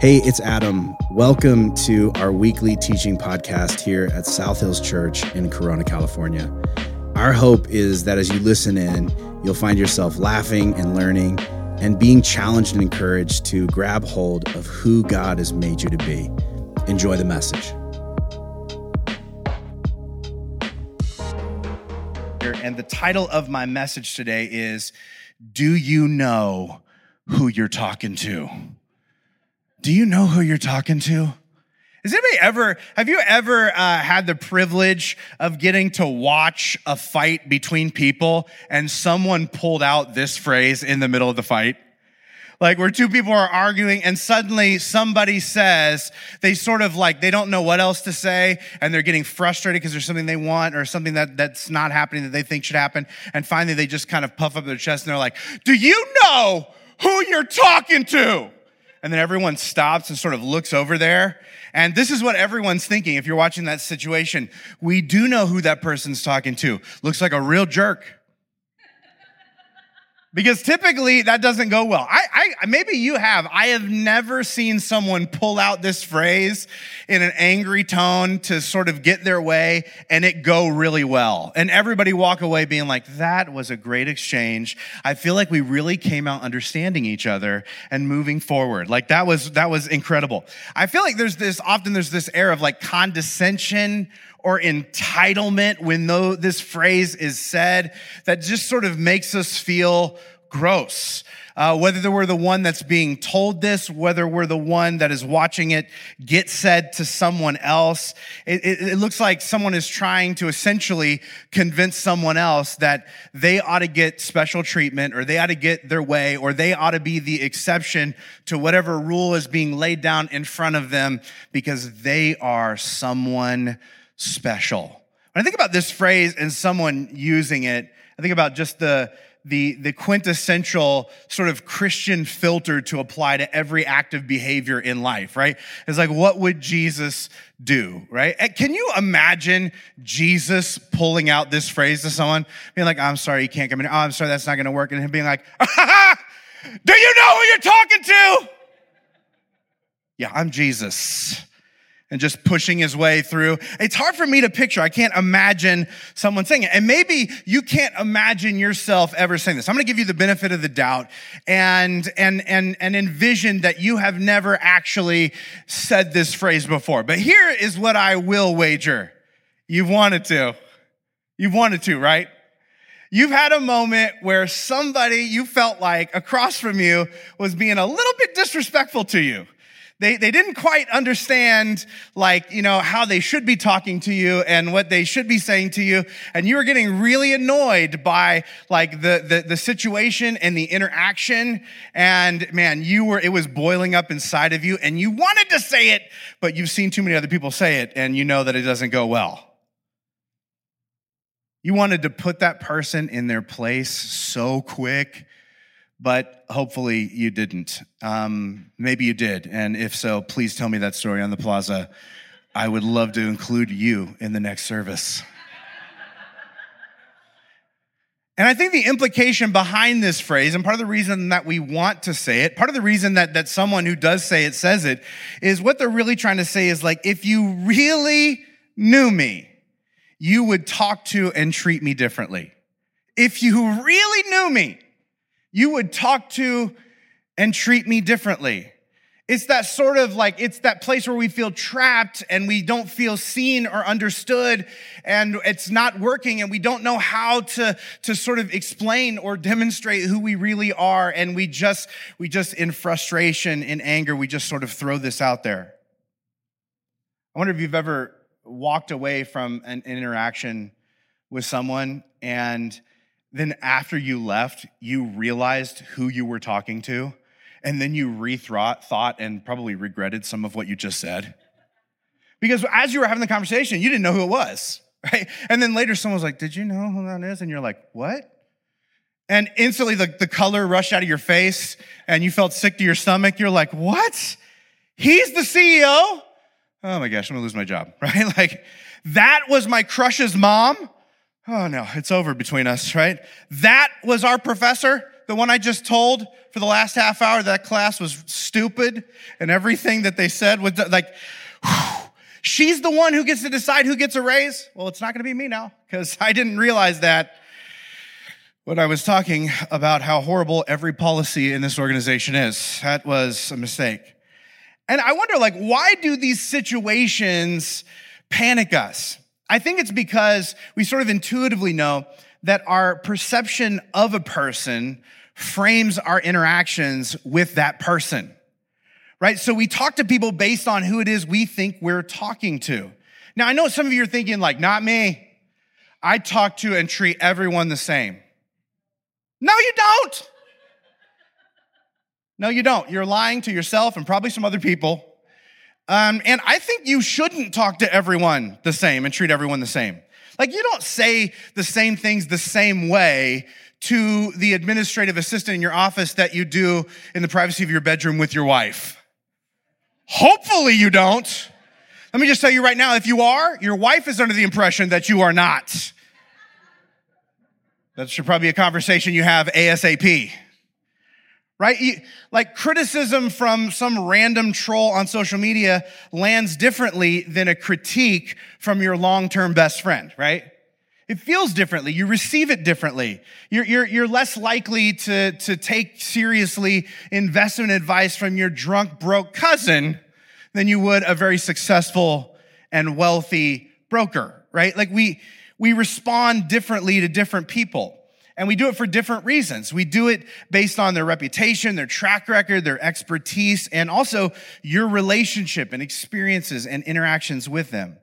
Hey, it's Adam. Welcome to our weekly teaching podcast here at South Hills Church in Corona, California. Our hope is that as you listen in, you'll find yourself laughing and learning and being challenged and encouraged to grab hold of who God has made you to be. Enjoy the message. And the title of my message today is Do You Know Who You're Talking to? Do you know who you're talking to? Has anybody ever, have you ever uh, had the privilege of getting to watch a fight between people and someone pulled out this phrase in the middle of the fight? Like where two people are arguing and suddenly somebody says, they sort of like, they don't know what else to say and they're getting frustrated because there's something they want or something that, that's not happening that they think should happen. And finally they just kind of puff up their chest and they're like, do you know who you're talking to? And then everyone stops and sort of looks over there. And this is what everyone's thinking if you're watching that situation. We do know who that person's talking to. Looks like a real jerk because typically that doesn't go well. I, I, maybe you have. I have never seen someone pull out this phrase in an angry tone to sort of get their way and it go really well. And everybody walk away being like, that was a great exchange. I feel like we really came out understanding each other and moving forward. Like that was, that was incredible. I feel like there's this, often there's this air of like condescension or entitlement when though this phrase is said that just sort of makes us feel gross. Uh, whether we're the one that's being told this, whether we're the one that is watching it get said to someone else, it, it, it looks like someone is trying to essentially convince someone else that they ought to get special treatment or they ought to get their way or they ought to be the exception to whatever rule is being laid down in front of them because they are someone special. When I think about this phrase and someone using it, I think about just the, the, the quintessential sort of Christian filter to apply to every act of behavior in life, right? It's like, what would Jesus do, right? Can you imagine Jesus pulling out this phrase to someone, being like, I'm sorry, you can't come in. Oh, I'm sorry, that's not going to work. And him being like, do you know who you're talking to? Yeah, I'm Jesus and just pushing his way through. It's hard for me to picture. I can't imagine someone saying it. And maybe you can't imagine yourself ever saying this. I'm going to give you the benefit of the doubt and, and, and, and envision that you have never actually said this phrase before. But here is what I will wager. You've wanted to. You've wanted to, right? You've had a moment where somebody you felt like across from you was being a little bit disrespectful to you they, they didn't quite understand like, you know, how they should be talking to you and what they should be saying to you. And you were getting really annoyed by like the, the, the situation and the interaction. And man, you were, it was boiling up inside of you and you wanted to say it, but you've seen too many other people say it and you know that it doesn't go well. You wanted to put that person in their place so quick but hopefully you didn't. Um, maybe you did. And if so, please tell me that story on the plaza. I would love to include you in the next service. And I think the implication behind this phrase, and part of the reason that we want to say it, part of the reason that, that someone who does say it says it, is what they're really trying to say is like, if you really knew me, you would talk to and treat me differently. If you really knew me, you would talk to and treat me differently. It's that sort of like, it's that place where we feel trapped and we don't feel seen or understood and it's not working and we don't know how to, to sort of explain or demonstrate who we really are. And we just, we just in frustration, in anger, we just sort of throw this out there. I wonder if you've ever walked away from an interaction with someone and then after you left, you realized who you were talking to, and then you rethought thought and probably regretted some of what you just said. Because as you were having the conversation, you didn't know who it was, right? And then later someone was like, Did you know who that is? And you're like, What? And instantly the, the color rushed out of your face and you felt sick to your stomach. You're like, What? He's the CEO? Oh my gosh, I'm gonna lose my job, right? Like, that was my crush's mom oh no, it's over between us, right? That was our professor. the one I just told for the last half hour, that class was stupid and everything that they said was like, whew, she's the one who gets to decide who gets a raise? Well, it's not going to be me now because I didn't realize that when I was talking about how horrible every policy in this organization is. That was a mistake. And I wonder, like, why do these situations panic us? I think it's because we sort of intuitively know that our perception of a person frames our interactions with that person, right? So we talk to people based on who it is we think we're talking to. Now, I know some of you are thinking, like, not me. I talk to and treat everyone the same. No, you don't. No, you don't. You're lying to yourself and probably some other people. Um, and I think you shouldn't talk to everyone the same and treat everyone the same. Like, you don't say the same things the same way to the administrative assistant in your office that you do in the privacy of your bedroom with your wife. Hopefully, you don't. Let me just tell you right now if you are, your wife is under the impression that you are not. That should probably be a conversation you have ASAP right? Like criticism from some random troll on social media lands differently than a critique from your long-term best friend, right? It feels differently. You receive it differently. You're, you're, you're less likely to, to take seriously investment advice from your drunk, broke cousin than you would a very successful and wealthy broker, right? Like we, we respond differently to different people. And we do it for different reasons. We do it based on their reputation, their track record, their expertise, and also your relationship and experiences and interactions with them.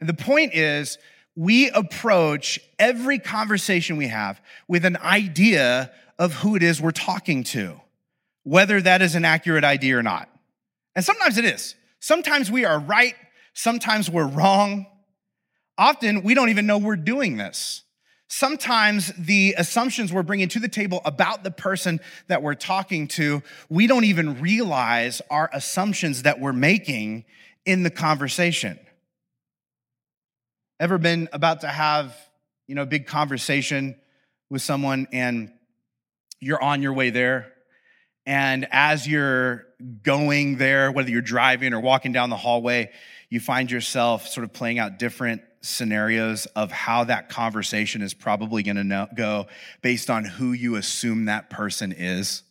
And the point is, we approach every conversation we have with an idea of who it is we're talking to, whether that is an accurate idea or not. And sometimes it is. Sometimes we are right, sometimes we're wrong. Often we don't even know we're doing this sometimes the assumptions we're bringing to the table about the person that we're talking to, we don't even realize our assumptions that we're making in the conversation. Ever been about to have, you know, a big conversation with someone and you're on your way there and as you're going there, whether you're driving or walking down the hallway, you find yourself sort of playing out different scenarios of how that conversation is probably going to go based on who you assume that person is.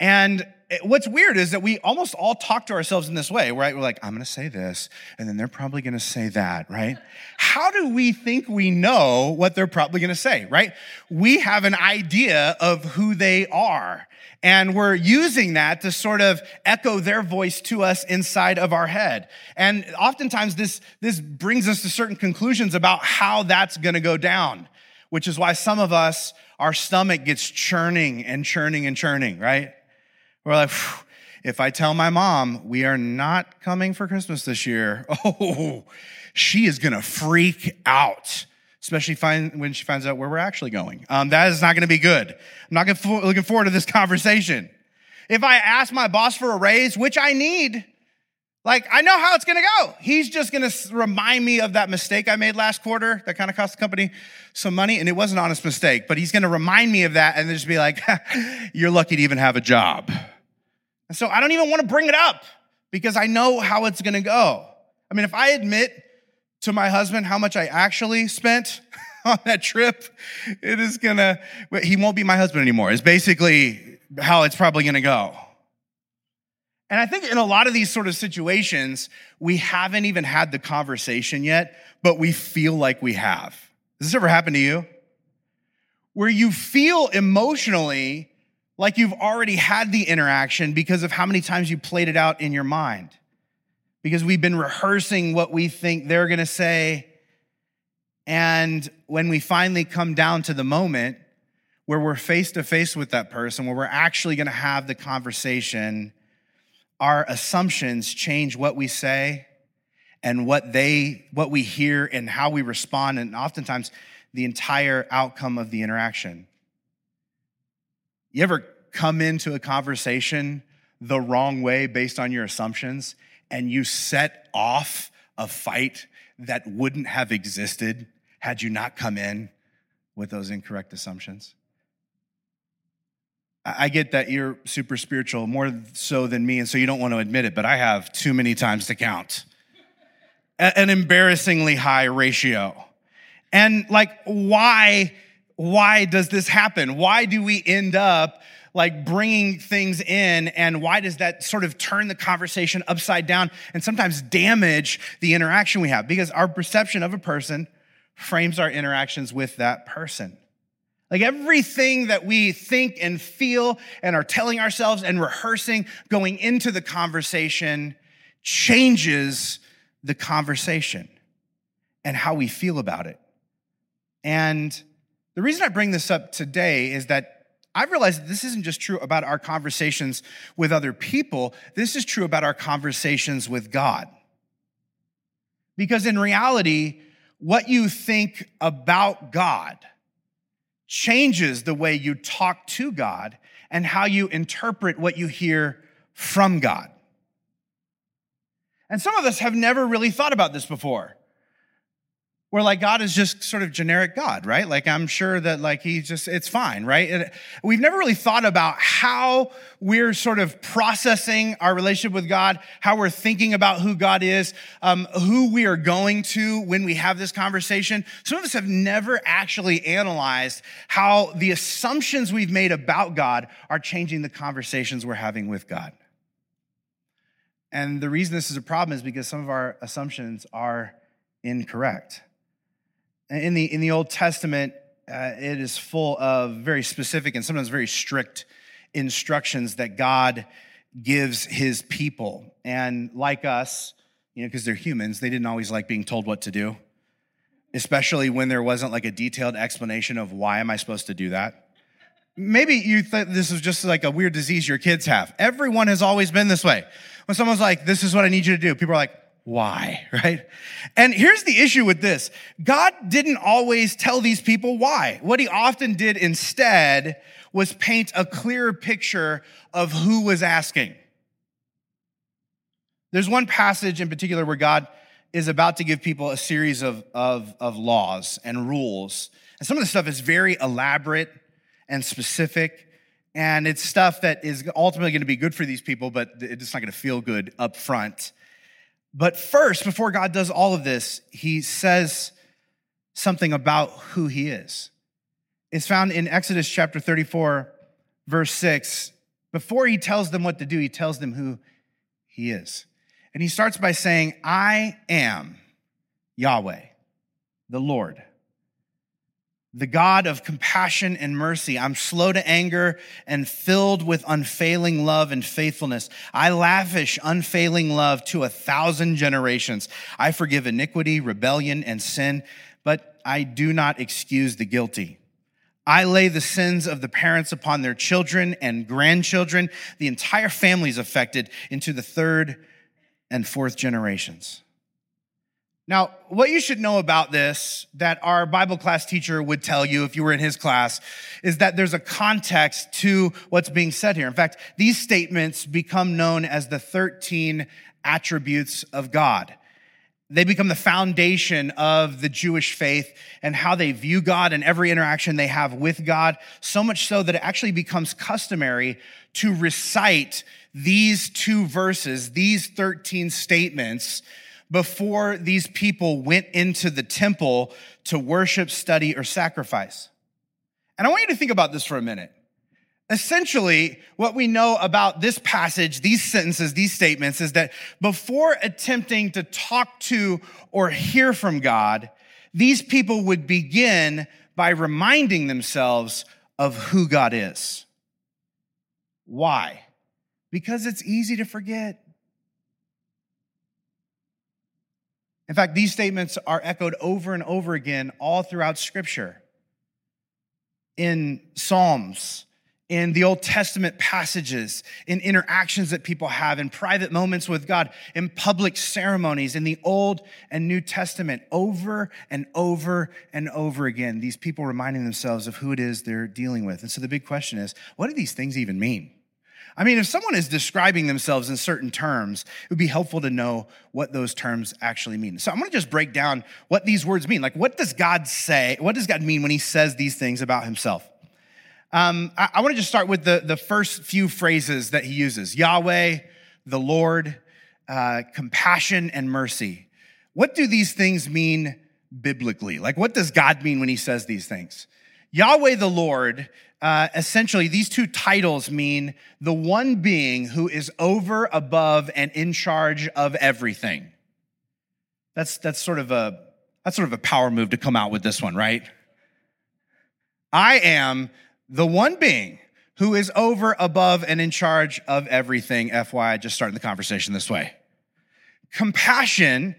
And Eh, what's weird is that we almost all talk to ourselves in this way, right? We're like, I'm going to say this, and then they're probably going to say that, right? How do we think we know what they're probably going to say, right? We have an idea of who they are. And we're using that to sort of echo their voice to us inside of our head. And oftentimes this, this brings us to certain conclusions about how that's going to go down, which is why some of us, our stomach gets churning and churning and churning, right? We're like, if I tell my mom we are not coming for Christmas this year, oh, she is going to freak out especially find, when she finds out where we're actually going. Um, that is not going to be good. I'm not gonna, looking forward to this conversation. If I ask my boss for a raise, which I need, like I know how it's going to go. He's just going to remind me of that mistake I made last quarter that kind of cost the company some money, and it was an honest mistake. But he's going to remind me of that and just be like, "You're lucky to even have a job." And so I don't even want to bring it up because I know how it's going to go. I mean, if I admit to my husband how much I actually spent on that trip, it is gonna, he won't be my husband anymore, is basically how it's probably gonna go. And I think in a lot of these sort of situations, we haven't even had the conversation yet, but we feel like we have. Has this ever happened to you? Where you feel emotionally like you've already had the interaction because of how many times you played it out in your mind because we've been rehearsing what we think they're going to say. And when we finally come down to the moment where we're face to face with that person, where we're actually going to have the conversation, our assumptions change what we say and what they what we hear and how we respond and oftentimes the entire outcome of the interaction. You ever come into a conversation the wrong way based on your assumptions and you set off a fight that wouldn't have existed had you not come in with those incorrect assumptions. I get that you're super spiritual, more so than me, and so you don't want to admit it, but I have too many times to count. An embarrassingly high ratio. And like, why, why does this happen? Why do we end up like bringing things in and why does that sort of turn the conversation upside down and sometimes damage the interaction we have because our perception of a person frames our interactions with that person like everything that we think and feel and are telling ourselves and rehearsing going into the conversation changes the conversation and how we feel about it. And the reason I bring this up today is that I've realized that this isn't just true about our conversations with other people, this is true about our conversations with God. Because in reality, what you think about God changes the way you talk to God and how you interpret what you hear from God. And some of us have never really thought about this before where like God is just sort of generic God, right? Like I'm sure that like he just, it's fine, right? And we've never really thought about how we're sort of processing our relationship with God, how we're thinking about who God is, um, who we are going to when we have this conversation. Some of us have never actually analyzed how the assumptions we've made about God are changing the conversations we're having with God. And the reason this is a problem is because some of our assumptions are incorrect. In the, in the Old Testament, uh, it is full of very specific and sometimes very strict instructions that God gives his people. And like us, you know, because they're humans, they didn't always like being told what to do, especially when there wasn't like a detailed explanation of why am I supposed to do that. Maybe you thought this was just like a weird disease your kids have. Everyone has always been this way. When someone's like, this is what I need you to do, people are like, why, right? And here's the issue with this God didn't always tell these people why. What he often did instead was paint a clearer picture of who was asking. There's one passage in particular where God is about to give people a series of, of, of laws and rules. And some of the stuff is very elaborate and specific. And it's stuff that is ultimately going to be good for these people, but it's not going to feel good up front. But first, before God does all of this, he says something about who he is. It's found in Exodus chapter 34, verse 6. Before he tells them what to do, he tells them who he is. And he starts by saying, I am Yahweh, the Lord the God of compassion and mercy. I'm slow to anger and filled with unfailing love and faithfulness. I lavish unfailing love to a thousand generations. I forgive iniquity, rebellion, and sin, but I do not excuse the guilty. I lay the sins of the parents upon their children and grandchildren. The entire family is affected into the third and fourth generations. Now, what you should know about this that our Bible class teacher would tell you if you were in his class is that there's a context to what's being said here. In fact, these statements become known as the 13 attributes of God. They become the foundation of the Jewish faith and how they view God and every interaction they have with God, so much so that it actually becomes customary to recite these two verses, these 13 statements before these people went into the temple to worship, study, or sacrifice. And I want you to think about this for a minute. Essentially, what we know about this passage, these sentences, these statements, is that before attempting to talk to or hear from God, these people would begin by reminding themselves of who God is. Why? Because it's easy to forget. In fact, these statements are echoed over and over again all throughout Scripture. In Psalms, in the Old Testament passages, in interactions that people have, in private moments with God, in public ceremonies, in the Old and New Testament, over and over and over again, these people reminding themselves of who it is they're dealing with. And so the big question is what do these things even mean? I mean, if someone is describing themselves in certain terms, it would be helpful to know what those terms actually mean. So I'm going to just break down what these words mean. Like, what does God say? What does God mean when he says these things about himself? Um, I, I want to just start with the, the first few phrases that he uses Yahweh, the Lord, uh, compassion, and mercy. What do these things mean biblically? Like, what does God mean when he says these things? Yahweh the Lord, uh, essentially, these two titles mean the one being who is over, above, and in charge of everything. That's, that's sort of a, that's sort of a power move to come out with this one, right? I am the one being who is over, above, and in charge of everything. FY, just starting the conversation this way. Compassion,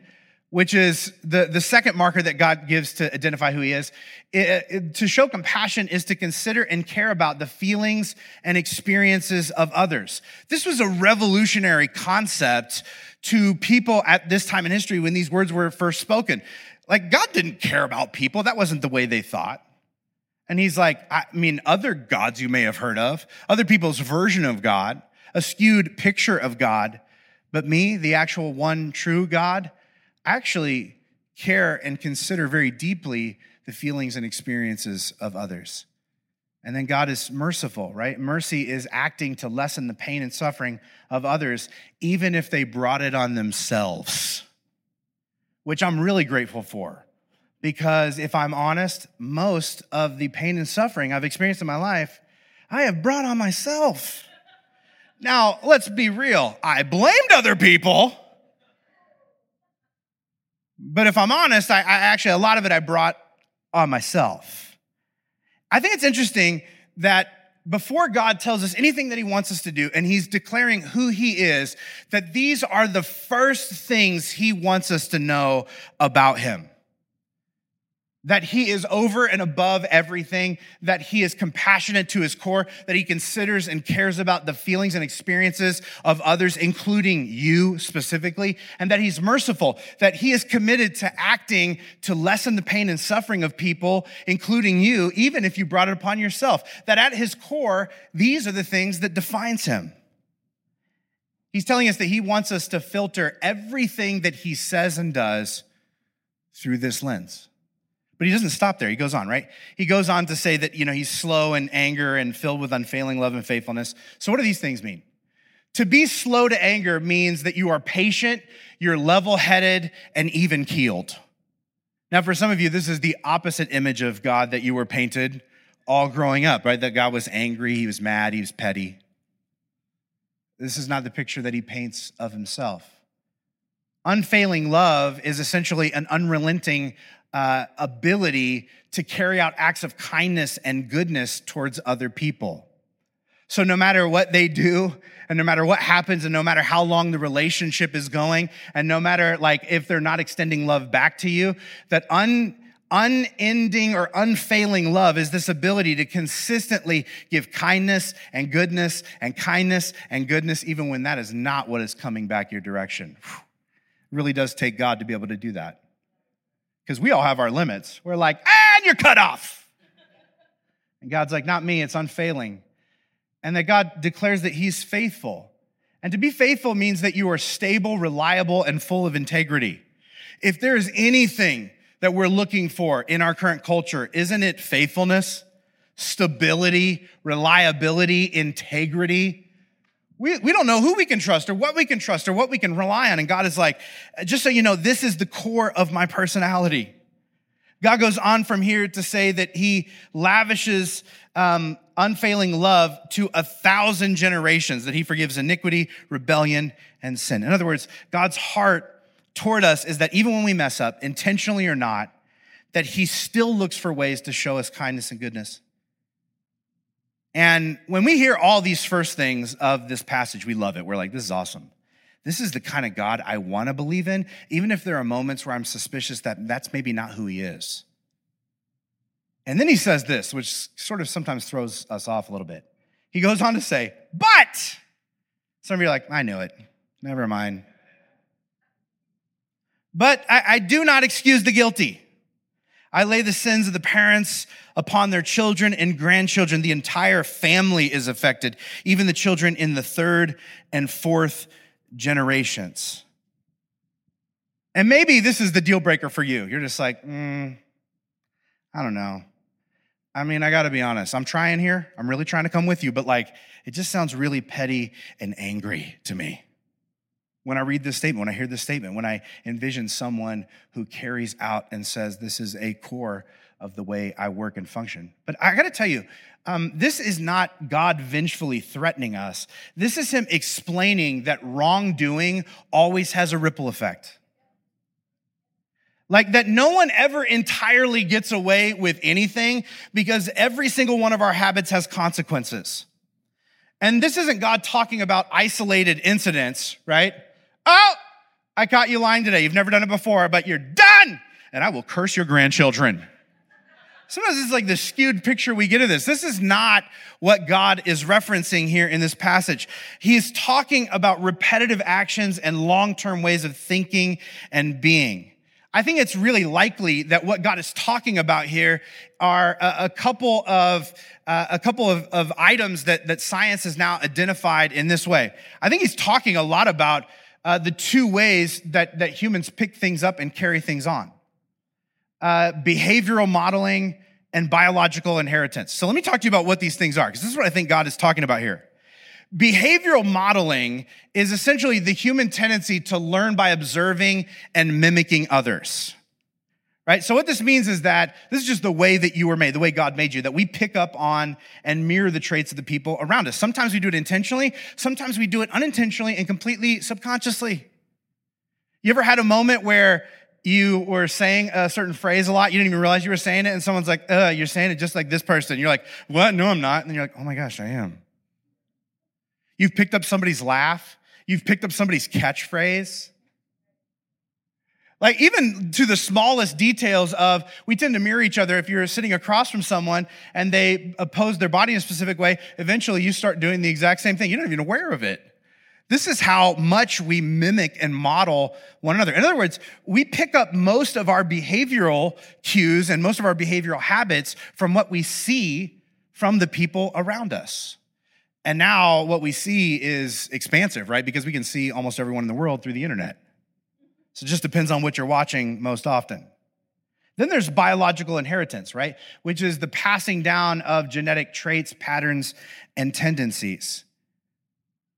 which is the, the second marker that God gives to identify who he is. It, it, to show compassion is to consider and care about the feelings and experiences of others. This was a revolutionary concept to people at this time in history when these words were first spoken. Like, God didn't care about people. That wasn't the way they thought. And he's like, I mean, other gods you may have heard of, other people's version of God, a skewed picture of God. But me, the actual one true God, actually care and consider very deeply the feelings and experiences of others. And then God is merciful, right? Mercy is acting to lessen the pain and suffering of others, even if they brought it on themselves, which I'm really grateful for. Because if I'm honest, most of the pain and suffering I've experienced in my life, I have brought on myself. Now, let's be real. I blamed other people. But if I'm honest, I, I actually, a lot of it I brought on myself. I think it's interesting that before God tells us anything that he wants us to do, and he's declaring who he is, that these are the first things he wants us to know about him that he is over and above everything, that he is compassionate to his core, that he considers and cares about the feelings and experiences of others, including you specifically, and that he's merciful, that he is committed to acting to lessen the pain and suffering of people, including you, even if you brought it upon yourself. That at his core, these are the things that defines him. He's telling us that he wants us to filter everything that he says and does through this lens. But he doesn't stop there. He goes on, right? He goes on to say that, you know, he's slow in anger and filled with unfailing love and faithfulness. So what do these things mean? To be slow to anger means that you are patient, you're level headed, and even keeled. Now, for some of you, this is the opposite image of God that you were painted all growing up, right? That God was angry, he was mad, he was petty. This is not the picture that he paints of himself. Unfailing love is essentially an unrelenting uh, ability to carry out acts of kindness and goodness towards other people. So, no matter what they do, and no matter what happens, and no matter how long the relationship is going, and no matter like if they're not extending love back to you, that un, unending or unfailing love is this ability to consistently give kindness and goodness and kindness and goodness, even when that is not what is coming back your direction. Whew. Really does take God to be able to do that because we all have our limits. We're like, and you're cut off. And God's like, not me, it's unfailing. And that God declares that He's faithful. And to be faithful means that you are stable, reliable, and full of integrity. If there's anything that we're looking for in our current culture, isn't it faithfulness, stability, reliability, integrity? We, we don't know who we can trust or what we can trust or what we can rely on. And God is like, just so you know, this is the core of my personality. God goes on from here to say that he lavishes um, unfailing love to a thousand generations, that he forgives iniquity, rebellion, and sin. In other words, God's heart toward us is that even when we mess up, intentionally or not, that he still looks for ways to show us kindness and goodness. And when we hear all these first things of this passage, we love it. We're like, this is awesome. This is the kind of God I want to believe in, even if there are moments where I'm suspicious that that's maybe not who he is. And then he says this, which sort of sometimes throws us off a little bit. He goes on to say, but some of you are like, I knew it. Never mind. But I, I do not excuse the guilty. I lay the sins of the parents upon their children and grandchildren. The entire family is affected, even the children in the third and fourth generations. And maybe this is the deal breaker for you. You're just like, mm, I don't know. I mean, I gotta be honest. I'm trying here. I'm really trying to come with you, but like, it just sounds really petty and angry to me. When I read this statement, when I hear this statement, when I envision someone who carries out and says, This is a core of the way I work and function. But I gotta tell you, um, this is not God vengefully threatening us. This is Him explaining that wrongdoing always has a ripple effect. Like that no one ever entirely gets away with anything because every single one of our habits has consequences. And this isn't God talking about isolated incidents, right? Oh, I caught you lying today. You've never done it before, but you're done. And I will curse your grandchildren. Sometimes it's like the skewed picture we get of this. This is not what God is referencing here in this passage. He is talking about repetitive actions and long term ways of thinking and being. I think it's really likely that what God is talking about here are a, a couple of uh, a couple of, of items that, that science has now identified in this way. I think he's talking a lot about uh, the two ways that, that humans pick things up and carry things on uh, behavioral modeling and biological inheritance. So let me talk to you about what these things are, because this is what I think God is talking about here. Behavioral modeling is essentially the human tendency to learn by observing and mimicking others. Right? So what this means is that this is just the way that you were made, the way God made you, that we pick up on and mirror the traits of the people around us. Sometimes we do it intentionally, sometimes we do it unintentionally and completely subconsciously. You ever had a moment where you were saying a certain phrase a lot, you didn't even realize you were saying it, and someone's like, uh, you're saying it just like this person. You're like, what? No, I'm not. And then you're like, oh my gosh, I am. You've picked up somebody's laugh. You've picked up somebody's catchphrase. Like, even to the smallest details of, we tend to mirror each other. If you're sitting across from someone and they oppose their body in a specific way, eventually you start doing the exact same thing. You're not even aware of it. This is how much we mimic and model one another. In other words, we pick up most of our behavioral cues and most of our behavioral habits from what we see from the people around us. And now what we see is expansive, right? Because we can see almost everyone in the world through the internet. So it just depends on what you're watching most often. Then there's biological inheritance, right? Which is the passing down of genetic traits, patterns, and tendencies.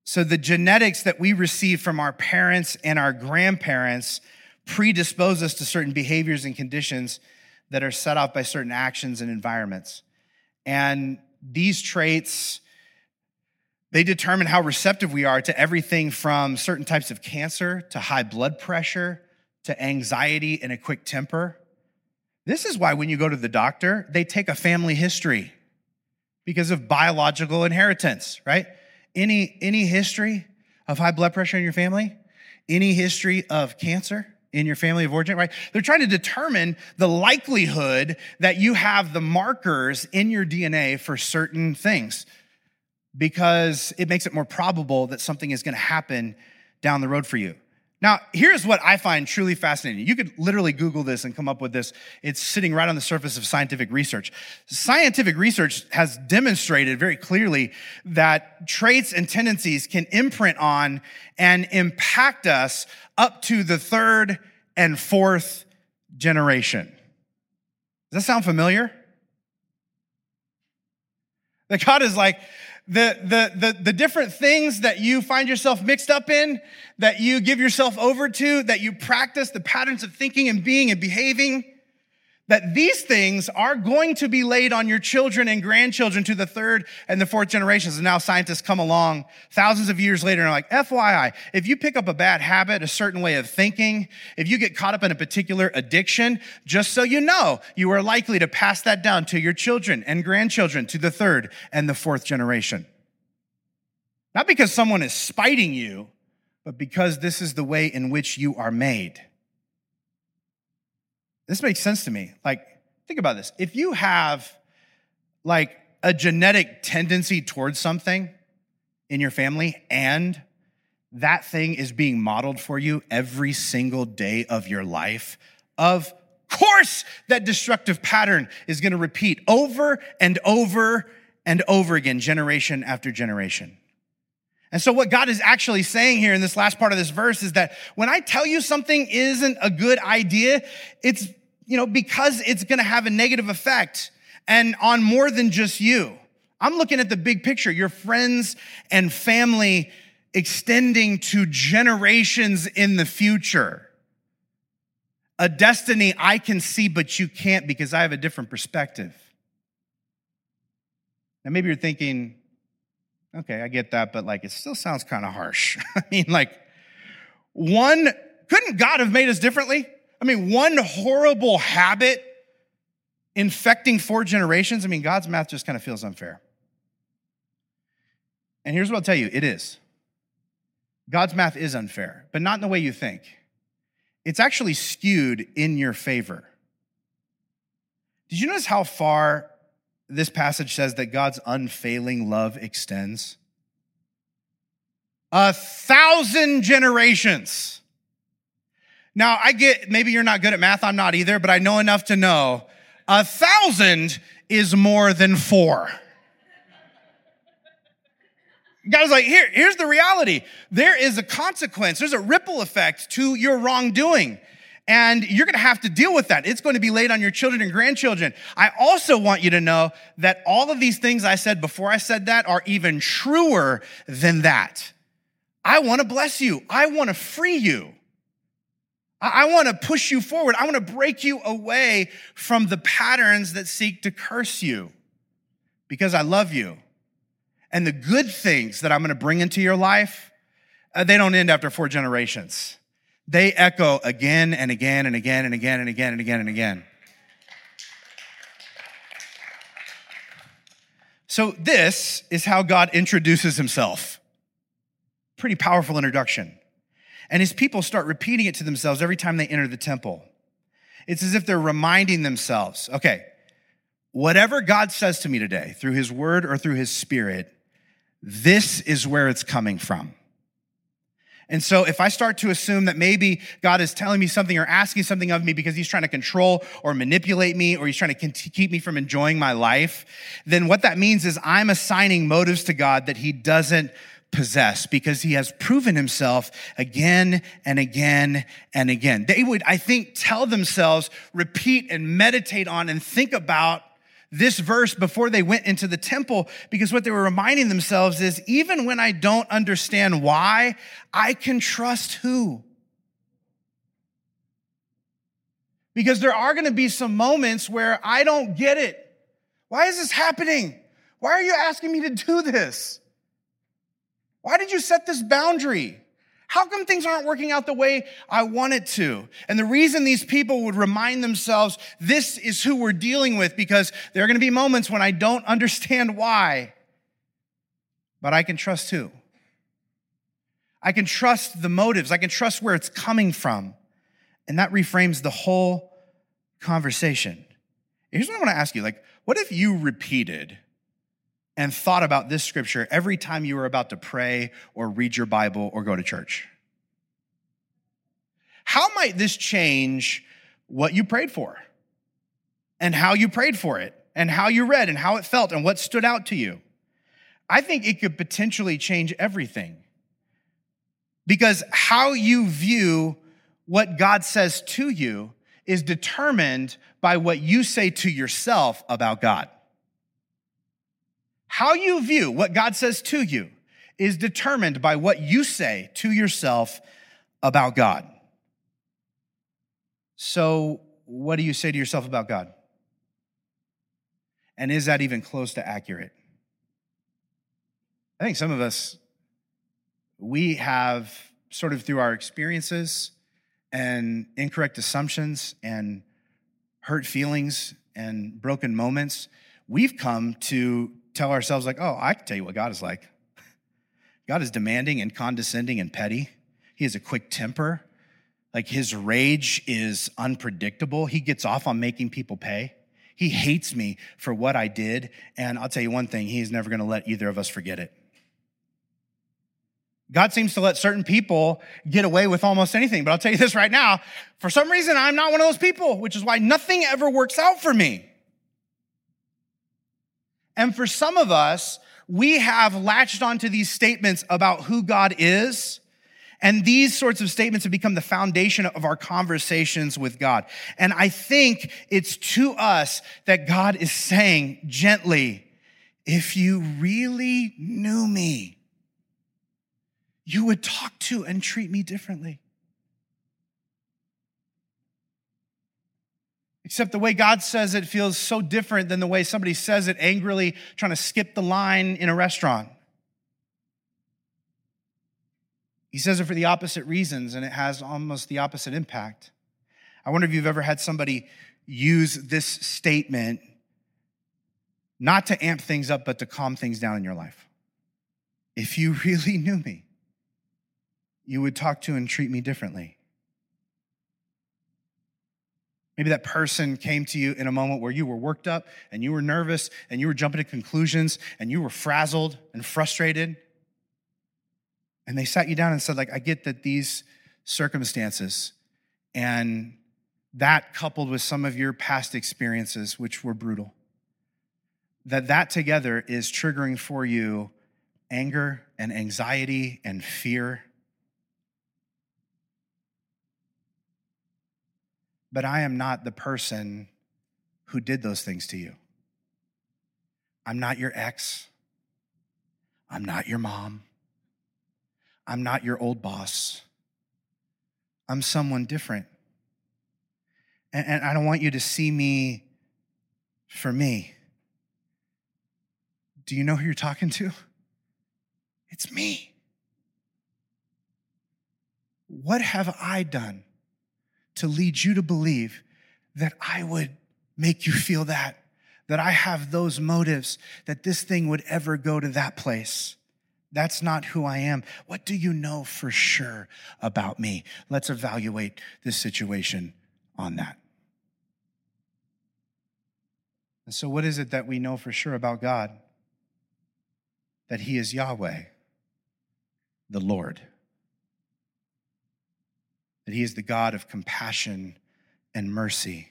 So the genetics that we receive from our parents and our grandparents predispose us to certain behaviors and conditions that are set off by certain actions and environments. And these traits, they determine how receptive we are to everything from certain types of cancer to high blood pressure to anxiety and a quick temper. This is why when you go to the doctor, they take a family history because of biological inheritance, right? Any, any history of high blood pressure in your family? Any history of cancer in your family of origin, right? They're trying to determine the likelihood that you have the markers in your DNA for certain things because it makes it more probable that something is going to happen down the road for you. Now, here's what I find truly fascinating. You could literally Google this and come up with this. It's sitting right on the surface of scientific research. Scientific research has demonstrated very clearly that traits and tendencies can imprint on and impact us up to the third and fourth generation. Does that sound familiar? That God is like, the, the, the, the different things that you find yourself mixed up in, that you give yourself over to, that you practice, the patterns of thinking and being and behaving, that these things are going to be laid on your children and grandchildren to the third and the fourth generations. And now scientists come along thousands of years later and are like, FYI, if you pick up a bad habit, a certain way of thinking, if you get caught up in a particular addiction, just so you know, you are likely to pass that down to your children and grandchildren to the third and the fourth generation. Not because someone is spiting you, but because this is the way in which you are made. This makes sense to me. Like, think about this. If you have like a genetic tendency towards something in your family and that thing is being modeled for you every single day of your life, of course, that destructive pattern is going to repeat over and over and over again, generation after generation. And so, what God is actually saying here in this last part of this verse is that when I tell you something isn't a good idea, it's, you know, because it's going to have a negative effect. and on more than just you. I'm looking at the big picture, your friends and family extending to generations in the future. A destiny I can see, but you can't because I have a different perspective. Now, maybe you're thinking, okay, I get that, but like it still sounds kind of harsh. I mean, like, one, couldn't God have made us differently? I mean, one horrible habit infecting four generations. I mean, God's math just kind of feels unfair. And here's what I'll tell you it is. God's math is unfair, but not in the way you think. It's actually skewed in your favor. Did you notice how far this passage says that God's unfailing love extends? A thousand generations. Now, I get maybe you're not good at math, I'm not either, but I know enough to know a thousand is more than four. God's like, here, here's the reality. There is a consequence. There's a ripple effect to your wrongdoing. And you're going to have to deal with that. It's going to be laid on your children and grandchildren. I also want you to know that all of these things I said before I said that are even truer than that. I want to bless you. I want to free you. I want to push you forward. I want to break you away from the patterns that seek to curse you because I love you. And the good things that I'm going to bring into your life, uh, they don't end after four generations. They echo again and again and again and again and again and again and again. So, this is how God introduces himself. Pretty powerful introduction. And his people start repeating it to themselves every time they enter the temple. It's as if they're reminding themselves okay, whatever God says to me today through his word or through his spirit, this is where it's coming from. And so if I start to assume that maybe God is telling me something or asking something of me because he's trying to control or manipulate me or he's trying to keep me from enjoying my life, then what that means is I'm assigning motives to God that he doesn't possess because he has proven himself again and again and again. They would, I think, tell themselves, repeat and meditate on and think about this verse before they went into the temple because what they were reminding themselves is even when I don't understand why, I can trust who? Because there are going to be some moments where I don't get it. Why is this happening? Why are you asking me to do this? Why did you set this boundary? How come things aren't working out the way I want it to? And the reason these people would remind themselves this is who we're dealing with because there are going to be moments when I don't understand why, but I can trust who? I can trust the motives, I can trust where it's coming from. And that reframes the whole conversation. Here's what I want to ask you like, what if you repeated and thought about this scripture every time you were about to pray or read your Bible or go to church? How might this change what you prayed for and how you prayed for it and how you read and how it felt and what stood out to you? I think it could potentially change everything because how you view what God says to you is determined by what you say to yourself about God. How you view what God says to you is determined by what you say to yourself about God. So, what do you say to yourself about God? And is that even close to accurate? I think some of us, we have sort of through our experiences and incorrect assumptions and hurt feelings and broken moments, we've come to tell ourselves, like, oh, I can tell you what God is like. God is demanding and condescending and petty. He has a quick temper. Like his rage is unpredictable. He gets off on making people pay. He hates me for what I did. And I'll tell you one thing, he's never going to let either of us forget it. God seems to let certain people get away with almost anything. But I'll tell you this right now for some reason, I'm not one of those people, which is why nothing ever works out for me. And for some of us, we have latched onto these statements about who God is, And these sorts of statements have become the foundation of our conversations with God. And I think it's to us that God is saying gently, if you really knew me, you would talk to and treat me differently. Except the way God says it feels so different than the way somebody says it angrily, trying to skip the line in a restaurant. He says it for the opposite reasons, and it has almost the opposite impact. I wonder if you've ever had somebody use this statement not to amp things up, but to calm things down in your life. If you really knew me, you would talk to and treat me differently. Maybe that person came to you in a moment where you were worked up and you were nervous and you were jumping to conclusions and you were frazzled and frustrated. And they sat you down and said, like, I get that these circumstances and that coupled with some of your past experiences, which were brutal, that that together is triggering for you anger and anxiety and fear but I am not the person who did those things to you. I'm not your ex. I'm not your mom. I'm not your old boss. I'm someone different. And, and, I don't want you to see me for me. Do you know who you're talking to? It's me. What have I done to lead you to believe that I would make you feel that, that I have those motives, that this thing would ever go to that place. That's not who I am. What do you know for sure about me? Let's evaluate this situation on that. And so, what is it that we know for sure about God? That He is Yahweh, the Lord that he is the God of compassion and mercy,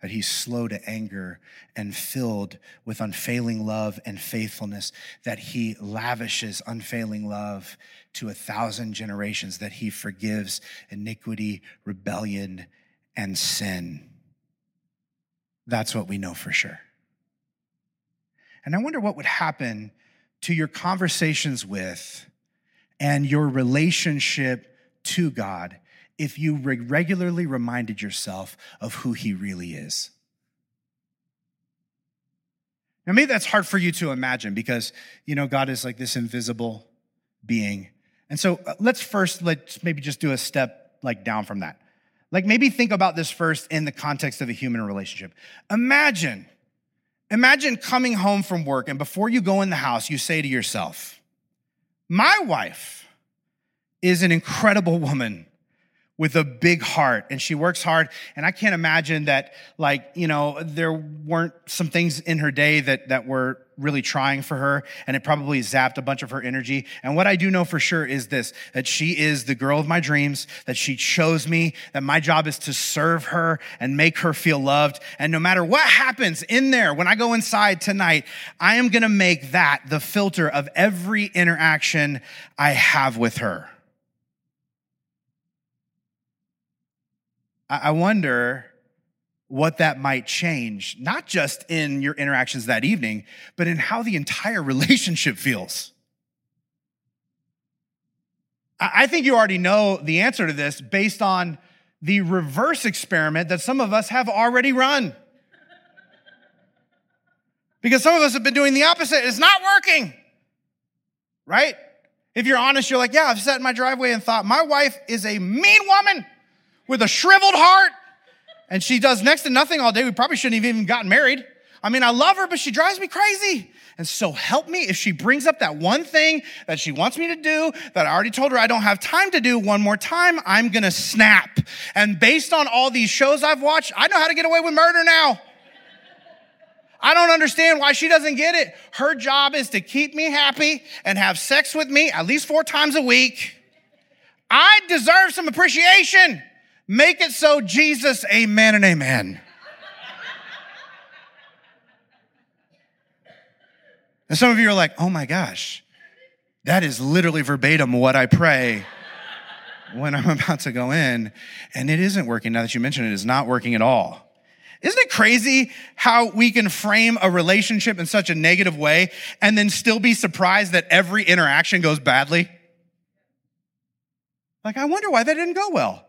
that he's slow to anger and filled with unfailing love and faithfulness, that he lavishes unfailing love to a thousand generations, that he forgives iniquity, rebellion, and sin. That's what we know for sure. And I wonder what would happen to your conversations with and your relationship to God if you regularly reminded yourself of who he really is. Now, maybe that's hard for you to imagine because, you know, God is like this invisible being. And so uh, let's first, let's maybe just do a step like down from that. Like maybe think about this first in the context of a human relationship. Imagine, imagine coming home from work and before you go in the house, you say to yourself, my wife is an incredible woman with a big heart and she works hard and i can't imagine that like you know there weren't some things in her day that that were really trying for her and it probably zapped a bunch of her energy. And what i do know for sure is this that she is the girl of my dreams that she chose me that my job is to serve her and make her feel loved. And no matter what happens in there when i go inside tonight i am going to make that the filter of every interaction i have with her I wonder what that might change, not just in your interactions that evening, but in how the entire relationship feels. I think you already know the answer to this based on the reverse experiment that some of us have already run. Because some of us have been doing the opposite. It's not working, right? If you're honest, you're like, yeah, I've sat in my driveway and thought, my wife is a mean woman with a shriveled heart, and she does next to nothing all day. We probably shouldn't have even gotten married. I mean, I love her, but she drives me crazy. And so help me if she brings up that one thing that she wants me to do that I already told her I don't have time to do one more time, I'm gonna snap. And based on all these shows I've watched, I know how to get away with murder now. I don't understand why she doesn't get it. Her job is to keep me happy and have sex with me at least four times a week. I deserve some appreciation. Make it so, Jesus, amen and amen. and some of you are like, oh my gosh, that is literally verbatim what I pray when I'm about to go in and it isn't working. Now that you mention it, it is not working at all. Isn't it crazy how we can frame a relationship in such a negative way and then still be surprised that every interaction goes badly? Like, I wonder why that didn't go well.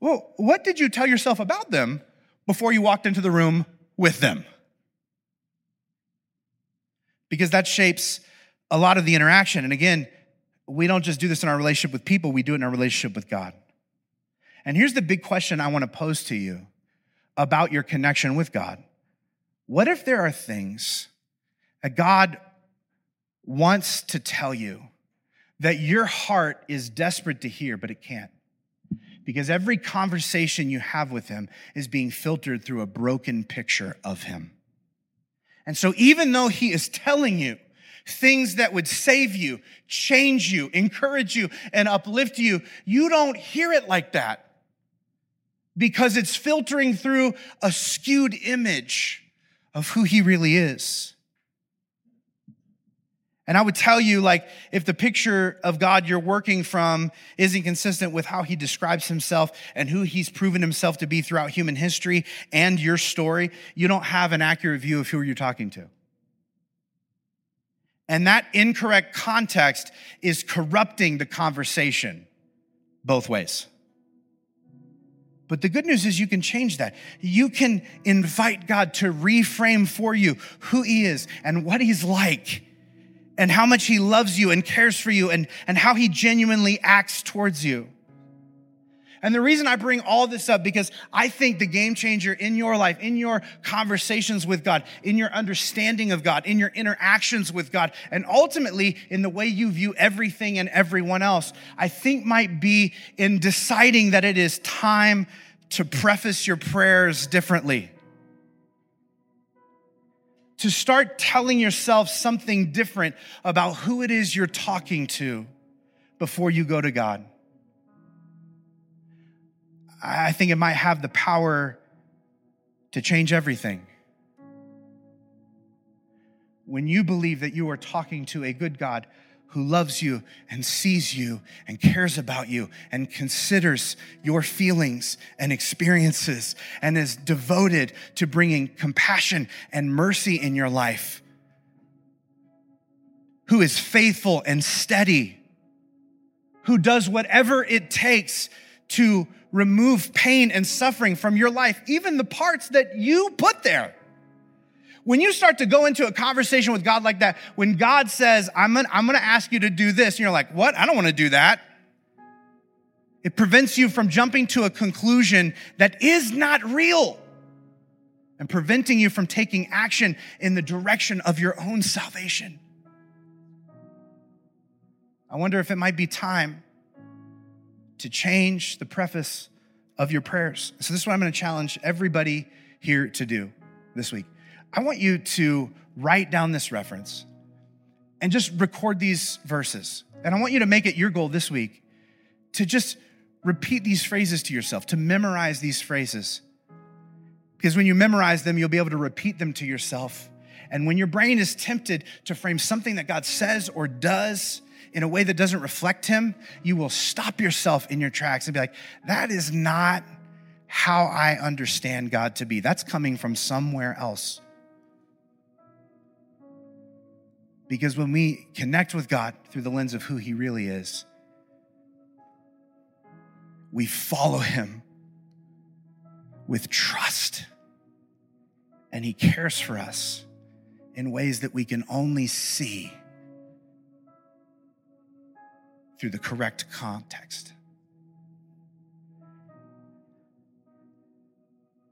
Well, what did you tell yourself about them before you walked into the room with them? Because that shapes a lot of the interaction. And again, we don't just do this in our relationship with people, we do it in our relationship with God. And here's the big question I want to pose to you about your connection with God. What if there are things that God wants to tell you that your heart is desperate to hear, but it can't? Because every conversation you have with Him is being filtered through a broken picture of Him. And so, even though He is telling you, things that would save you, change you, encourage you, and uplift you, you don't hear it like that because it's filtering through a skewed image of who he really is. And I would tell you, like, if the picture of God you're working from isn't consistent with how he describes himself and who he's proven himself to be throughout human history and your story, you don't have an accurate view of who you're talking to. And that incorrect context is corrupting the conversation both ways. But the good news is you can change that. You can invite God to reframe for you who He is and what He's like and how much He loves you and cares for you and, and how He genuinely acts towards you. And the reason I bring all this up because I think the game changer in your life, in your conversations with God, in your understanding of God, in your interactions with God, and ultimately in the way you view everything and everyone else, I think might be in deciding that it is time to preface your prayers differently. To start telling yourself something different about who it is you're talking to before you go to God. I think it might have the power to change everything. When you believe that you are talking to a good God who loves you and sees you and cares about you and considers your feelings and experiences and is devoted to bringing compassion and mercy in your life, who is faithful and steady, who does whatever it takes to remove pain and suffering from your life, even the parts that you put there. When you start to go into a conversation with God like that, when God says, I'm gonna, I'm gonna ask you to do this, and you're like, what? I don't wanna do that. It prevents you from jumping to a conclusion that is not real and preventing you from taking action in the direction of your own salvation. I wonder if it might be time to change the preface of your prayers. So, this is what I'm going to challenge everybody here to do this week. I want you to write down this reference and just record these verses. And I want you to make it your goal this week to just repeat these phrases to yourself, to memorize these phrases. Because when you memorize them, you'll be able to repeat them to yourself. And when your brain is tempted to frame something that God says or does in a way that doesn't reflect Him, you will stop yourself in your tracks and be like, that is not how I understand God to be. That's coming from somewhere else. Because when we connect with God through the lens of who He really is, we follow Him with trust, and He cares for us in ways that we can only see through the correct context.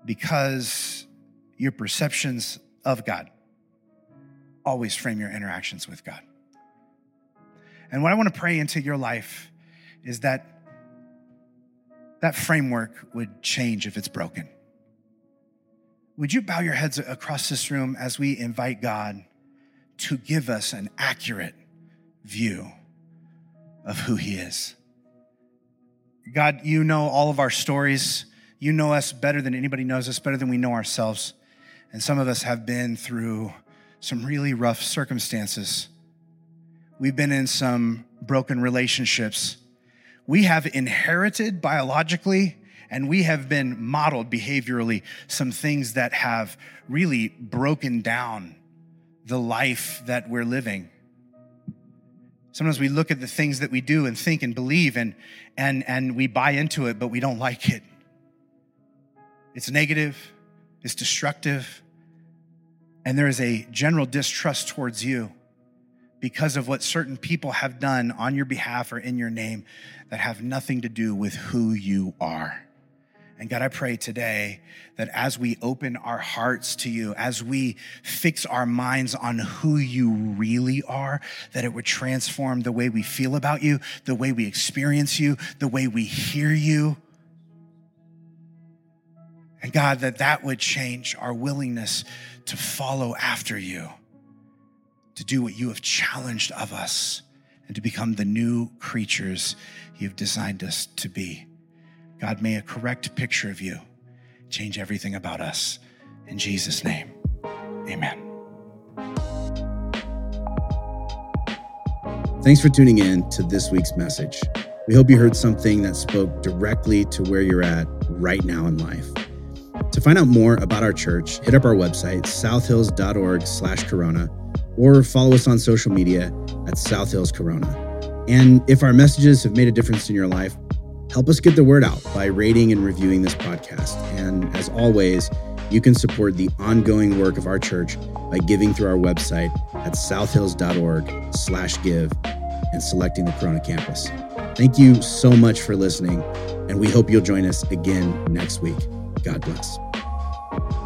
Because your perceptions of God always frame your interactions with God. And what I want to pray into your life is that that framework would change if it's broken. Would you bow your heads across this room as we invite God to give us an accurate view of who He is. God, you know all of our stories. You know us better than anybody knows us, better than we know ourselves. And some of us have been through some really rough circumstances. We've been in some broken relationships. we have inherited biologically and we have been modeled behaviorally some things that have really broken down the life that we're living. Sometimes we look at the things that we do and think and believe and, and, and we buy into it, but we don't like it. It's negative, it's destructive, and there is a general distrust towards you because of what certain people have done on your behalf or in your name that have nothing to do with who you are. And God, I pray today that as we open our hearts to you, as we fix our minds on who you really are, that it would transform the way we feel about you, the way we experience you, the way we hear you. And God, that that would change our willingness to follow after you, to do what you have challenged of us, and to become the new creatures you've designed us to be. God, may a correct picture of you change everything about us. In Jesus' name, amen. Thanks for tuning in to this week's message. We hope you heard something that spoke directly to where you're at right now in life. To find out more about our church, hit up our website, southhills.org slash corona, or follow us on social media at Southhills Corona. And if our messages have made a difference in your life, help us get the word out by rating and reviewing this podcast. And as always, you can support the ongoing work of our church by giving through our website at southhills.org slash give and selecting the Corona campus. Thank you so much for listening, and we hope you'll join us again next week. God bless you